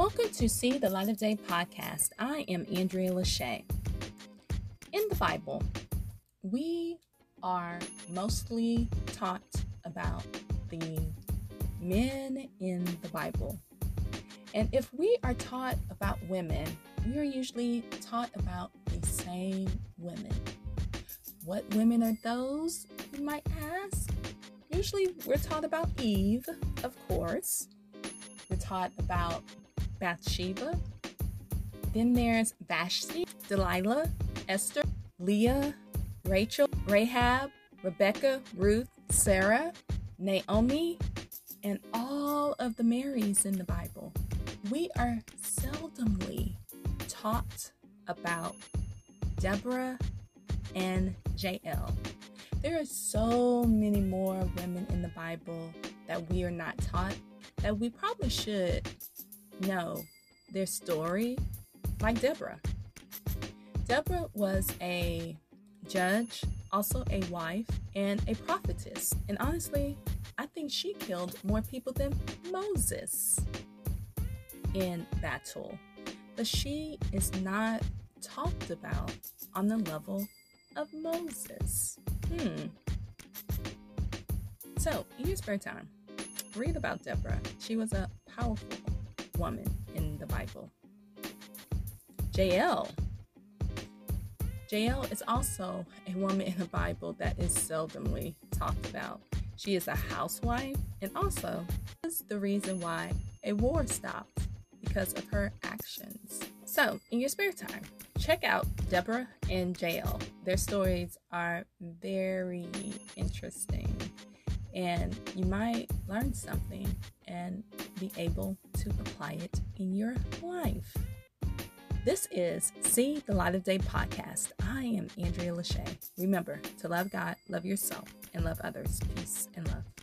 Welcome to See the Light of Day podcast. I am Andrea Lachey. In the Bible, we are mostly taught about the men in the Bible. And if we are taught about women, we are usually taught about the same women. What women are those, you might ask? Usually we're taught about Eve, of course. We're taught about Bathsheba. Then there's Vashti, Delilah, Esther, Leah, Rachel, Rahab, Rebecca, Ruth, Sarah, Naomi, and all of the Marys in the Bible. We are seldomly taught about Deborah and Jael. There are so many more women in the Bible that we are not taught that we probably should know their story like Deborah. Deborah was a judge, also a wife, and a prophetess. And honestly, I think she killed more people than Moses in battle. But she is not talked about on the level of Moses. Hmm. So, in your spare time, read about Deborah. She was a powerful woman in the Bible. Jael. Jael is also a woman in the Bible that is seldomly talked about. She is a housewife and also is the reason why a war stopped because of her actions. So, in your spare time, check out Deborah and Jael. Their stories are very interesting and you might learn something and be able to apply it in your life. This is See the Light of Day podcast. I am Andrea Lachey. Remember to love God, love yourself, and love others. Peace and love.